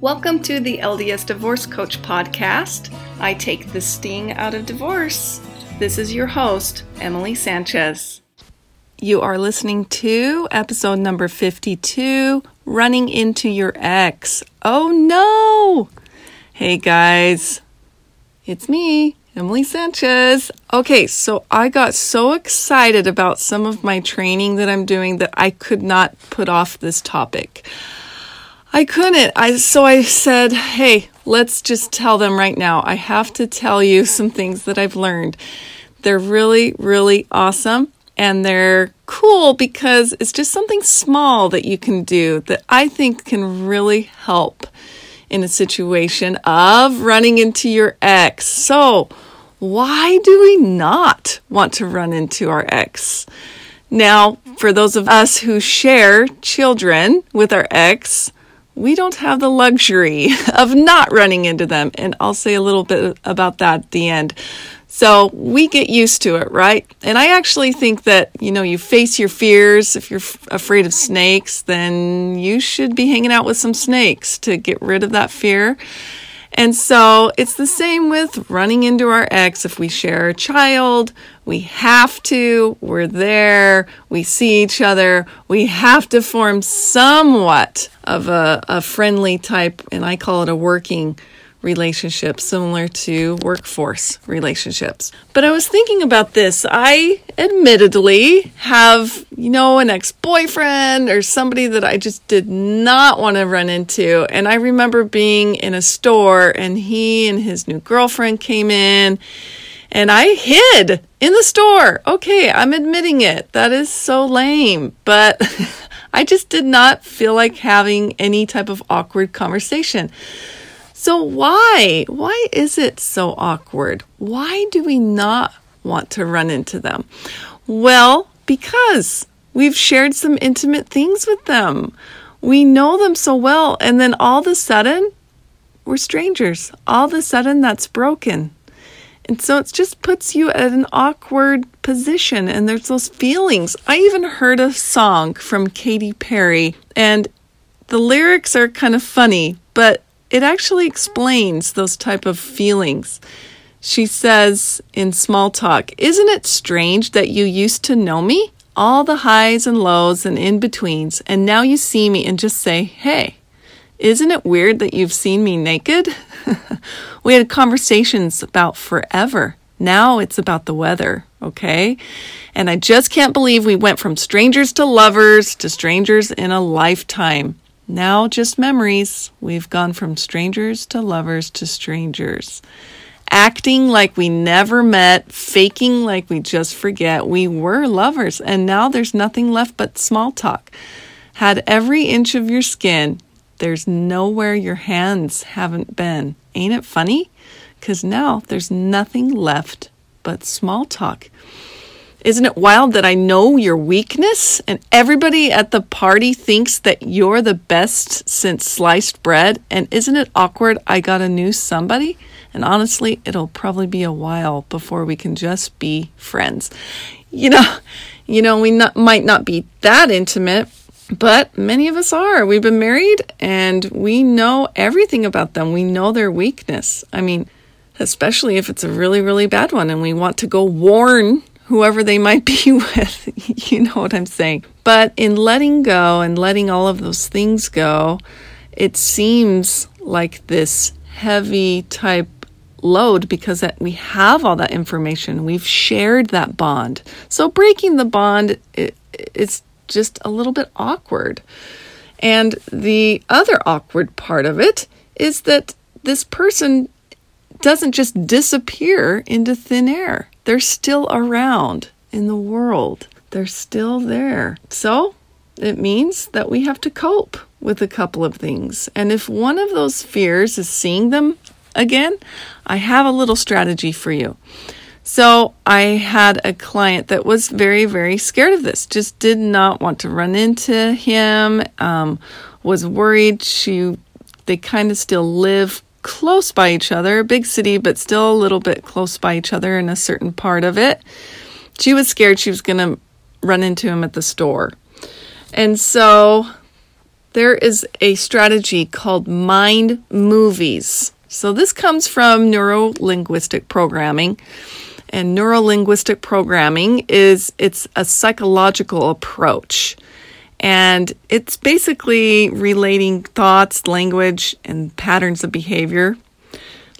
Welcome to the LDS Divorce Coach podcast. I take the sting out of divorce. This is your host, Emily Sanchez. You are listening to episode number 52 Running into Your Ex. Oh no! Hey guys, it's me, Emily Sanchez. Okay, so I got so excited about some of my training that I'm doing that I could not put off this topic. I couldn't. I so I said, "Hey, let's just tell them right now. I have to tell you some things that I've learned. They're really really awesome and they're cool because it's just something small that you can do that I think can really help in a situation of running into your ex. So, why do we not want to run into our ex? Now, for those of us who share children with our ex, we don't have the luxury of not running into them. And I'll say a little bit about that at the end. So we get used to it, right? And I actually think that, you know, you face your fears. If you're f- afraid of snakes, then you should be hanging out with some snakes to get rid of that fear. And so it's the same with running into our ex. If we share a child, we have to, we're there, we see each other, we have to form somewhat of a, a friendly type, and I call it a working relationships similar to workforce relationships. But I was thinking about this. I admittedly have, you know, an ex boyfriend or somebody that I just did not want to run into. And I remember being in a store and he and his new girlfriend came in and I hid in the store. Okay, I'm admitting it. That is so lame. But I just did not feel like having any type of awkward conversation. So, why? Why is it so awkward? Why do we not want to run into them? Well, because we've shared some intimate things with them. We know them so well, and then all of a sudden, we're strangers. All of a sudden, that's broken. And so it just puts you at an awkward position, and there's those feelings. I even heard a song from Katy Perry, and the lyrics are kind of funny, but it actually explains those type of feelings. She says in small talk, Isn't it strange that you used to know me? All the highs and lows and in betweens, and now you see me and just say, Hey, isn't it weird that you've seen me naked? we had conversations about forever. Now it's about the weather, okay? And I just can't believe we went from strangers to lovers to strangers in a lifetime. Now, just memories. We've gone from strangers to lovers to strangers. Acting like we never met, faking like we just forget we were lovers, and now there's nothing left but small talk. Had every inch of your skin, there's nowhere your hands haven't been. Ain't it funny? Because now there's nothing left but small talk. Isn't it wild that I know your weakness and everybody at the party thinks that you're the best since sliced bread? And isn't it awkward I got a new somebody? And honestly, it'll probably be a while before we can just be friends. You know, you know, we not, might not be that intimate, but many of us are. We've been married and we know everything about them. We know their weakness. I mean, especially if it's a really, really bad one and we want to go warn whoever they might be with. you know what I'm saying? But in letting go and letting all of those things go, it seems like this heavy type load because that we have all that information. We've shared that bond. So breaking the bond it, it's just a little bit awkward. And the other awkward part of it is that this person doesn't just disappear into thin air. They're still around in the world. They're still there. So it means that we have to cope with a couple of things. And if one of those fears is seeing them again, I have a little strategy for you. So I had a client that was very, very scared of this, just did not want to run into him, um, was worried she they kind of still live close by each other, big city, but still a little bit close by each other in a certain part of it. She was scared she was going to run into him at the store. And so there is a strategy called mind movies. So this comes from neuro linguistic programming. And neuro linguistic programming is it's a psychological approach. And it's basically relating thoughts, language, and patterns of behavior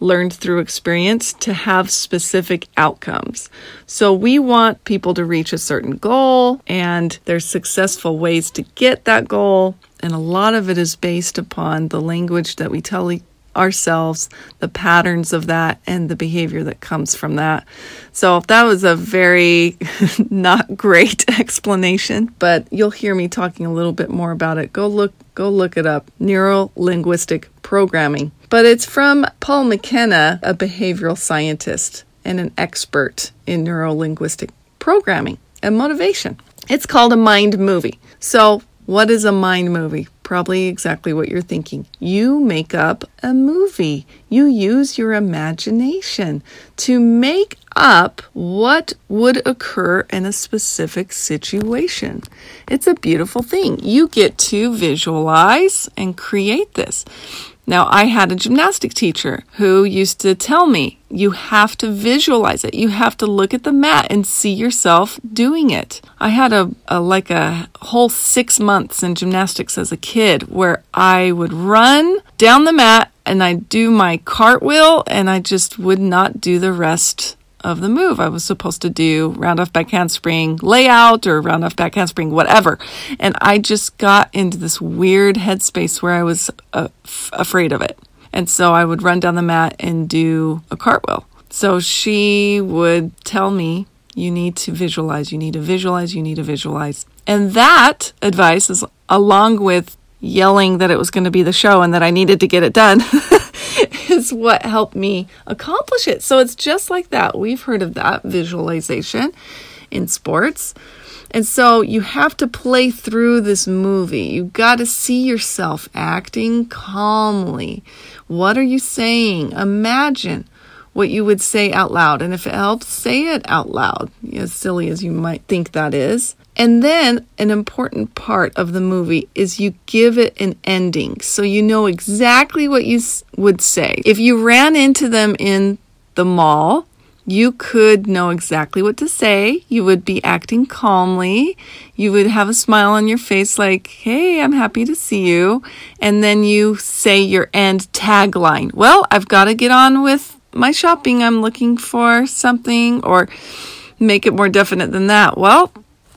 learned through experience to have specific outcomes. So we want people to reach a certain goal, and there's successful ways to get that goal. And a lot of it is based upon the language that we tell ourselves, the patterns of that, and the behavior that comes from that. So that was a very not great explanation, but you'll hear me talking a little bit more about it. Go look, go look it up. Neuro linguistic programming. But it's from Paul McKenna, a behavioral scientist and an expert in neuro linguistic programming and motivation. It's called a mind movie. So, what is a mind movie? Probably exactly what you're thinking. You make up a movie. You use your imagination to make up what would occur in a specific situation. It's a beautiful thing. You get to visualize and create this. Now, I had a gymnastic teacher who used to tell me, you have to visualize it. You have to look at the mat and see yourself doing it. I had a, a, like a whole six months in gymnastics as a kid where I would run down the mat and I'd do my cartwheel and I just would not do the rest of the move. I was supposed to do round off back handspring layout or round off back handspring, whatever. And I just got into this weird headspace where I was uh, f- afraid of it. And so I would run down the mat and do a cartwheel. So she would tell me, you need to visualize, you need to visualize, you need to visualize. And that advice is along with yelling that it was going to be the show and that I needed to get it done. is what helped me accomplish it. So it's just like that. We've heard of that visualization in sports. And so you have to play through this movie. You've got to see yourself acting calmly. What are you saying? Imagine what you would say out loud. And if it helps, say it out loud, as silly as you might think that is. And then an important part of the movie is you give it an ending. So you know exactly what you would say. If you ran into them in the mall, you could know exactly what to say. You would be acting calmly. You would have a smile on your face, like, hey, I'm happy to see you. And then you say your end tagline. Well, I've got to get on with my shopping. I'm looking for something, or make it more definite than that. Well,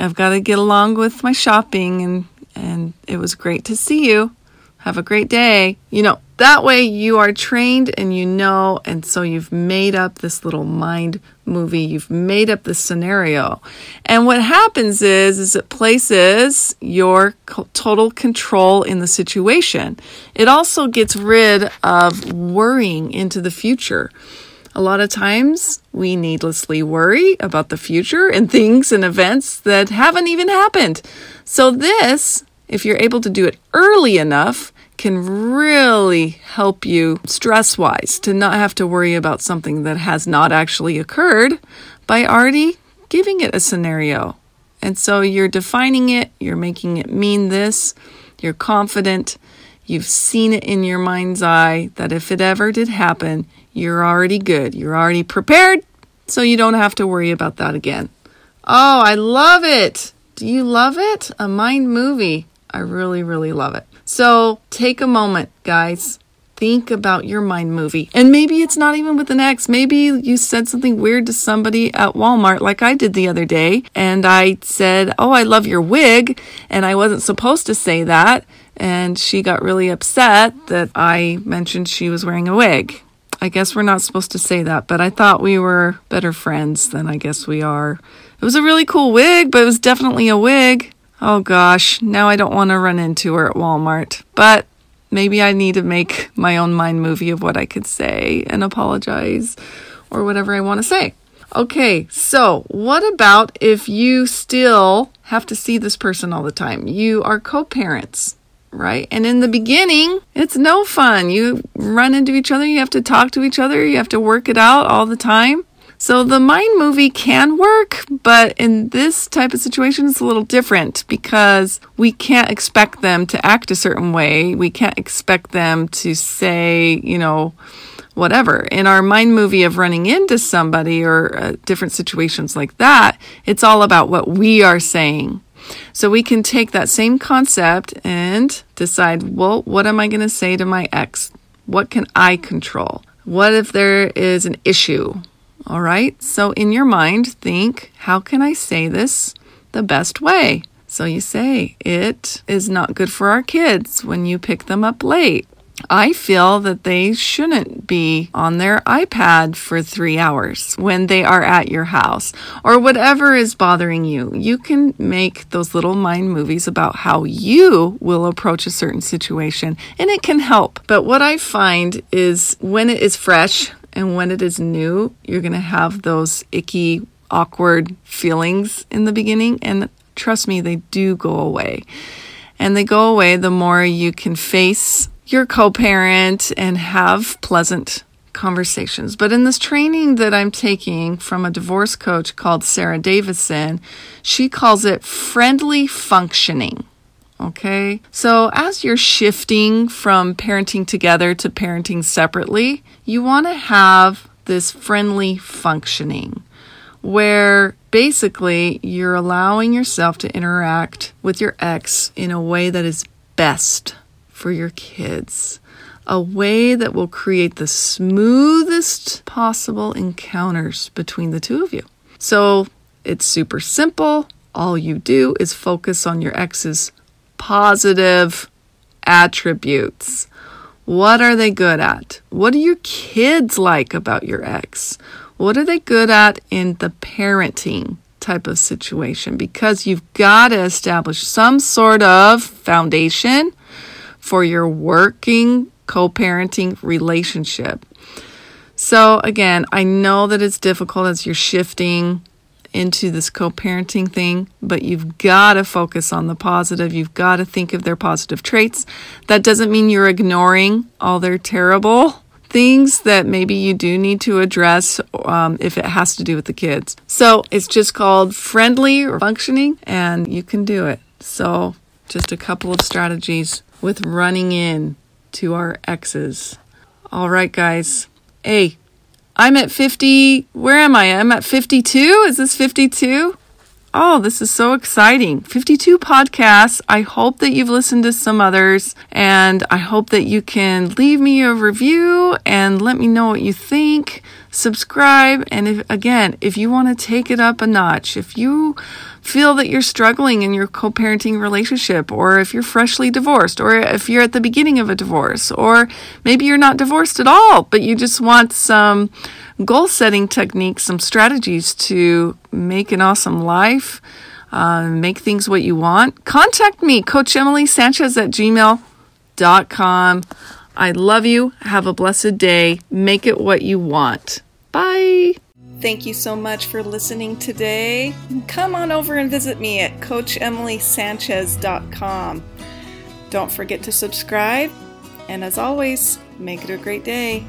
I've got to get along with my shopping and and it was great to see you. Have a great day. You know, that way you are trained and you know and so you've made up this little mind movie. You've made up this scenario. And what happens is is it places your total control in the situation. It also gets rid of worrying into the future. A lot of times we needlessly worry about the future and things and events that haven't even happened. So, this, if you're able to do it early enough, can really help you stress wise to not have to worry about something that has not actually occurred by already giving it a scenario. And so you're defining it, you're making it mean this, you're confident, you've seen it in your mind's eye that if it ever did happen, you're already good. You're already prepared, so you don't have to worry about that again. Oh, I love it. Do you love it? A mind movie. I really, really love it. So take a moment, guys. Think about your mind movie. And maybe it's not even with an ex. Maybe you said something weird to somebody at Walmart, like I did the other day. And I said, Oh, I love your wig. And I wasn't supposed to say that. And she got really upset that I mentioned she was wearing a wig. I guess we're not supposed to say that, but I thought we were better friends than I guess we are. It was a really cool wig, but it was definitely a wig. Oh gosh, now I don't want to run into her at Walmart. But maybe I need to make my own mind movie of what I could say and apologize or whatever I want to say. Okay, so what about if you still have to see this person all the time? You are co parents right? And in the beginning, it's no fun. You run into each other, you have to talk to each other, you have to work it out all the time. So the mind movie can work, but in this type of situation, it's a little different because we can't expect them to act a certain way. We can't expect them to say, you know, whatever. In our mind movie of running into somebody or uh, different situations like that, it's all about what we are saying. So we can take that same concept and decide, well, what am I going to say to my ex? What can I control? What if there is an issue? All right. So in your mind, think, how can I say this the best way? So you say, it is not good for our kids when you pick them up late. I feel that they shouldn't be on their iPad for three hours when they are at your house or whatever is bothering you. You can make those little mind movies about how you will approach a certain situation and it can help. But what I find is when it is fresh, and when it is new, you're going to have those icky, awkward feelings in the beginning. And trust me, they do go away. And they go away the more you can face your co parent and have pleasant conversations. But in this training that I'm taking from a divorce coach called Sara Davison, she calls it friendly functioning. Okay. So as you're shifting from parenting together to parenting separately, you want to have this friendly functioning where basically you're allowing yourself to interact with your ex in a way that is best for your kids, a way that will create the smoothest possible encounters between the two of you. So it's super simple. All you do is focus on your ex's positive attributes. What are they good at? What do your kids like about your ex? What are they good at in the parenting type of situation? Because you've got to establish some sort of foundation for your working co parenting relationship. So, again, I know that it's difficult as you're shifting into this co parenting thing, but you've got to focus on the positive. You've got to think of their positive traits. That doesn't mean you're ignoring all their terrible things that maybe you do need to address um, if it has to do with the kids. So it's just called friendly or functioning, and you can do it. So, just a couple of strategies with running in to our exes. All right, guys. Hey, I'm at 50. Where am I? I'm at 52. Is this 52? Oh, this is so exciting. 52 podcasts. I hope that you've listened to some others and I hope that you can leave me a review and let me know what you think. Subscribe. And if, again, if you want to take it up a notch, if you feel that you're struggling in your co parenting relationship, or if you're freshly divorced, or if you're at the beginning of a divorce, or maybe you're not divorced at all, but you just want some goal setting techniques, some strategies to make an awesome life, uh, make things what you want, contact me, Coach Emily Sanchez at gmail.com. I love you. Have a blessed day. Make it what you want. Bye. Thank you so much for listening today. Come on over and visit me at CoachEmilySanchez.com. Don't forget to subscribe, and as always, make it a great day.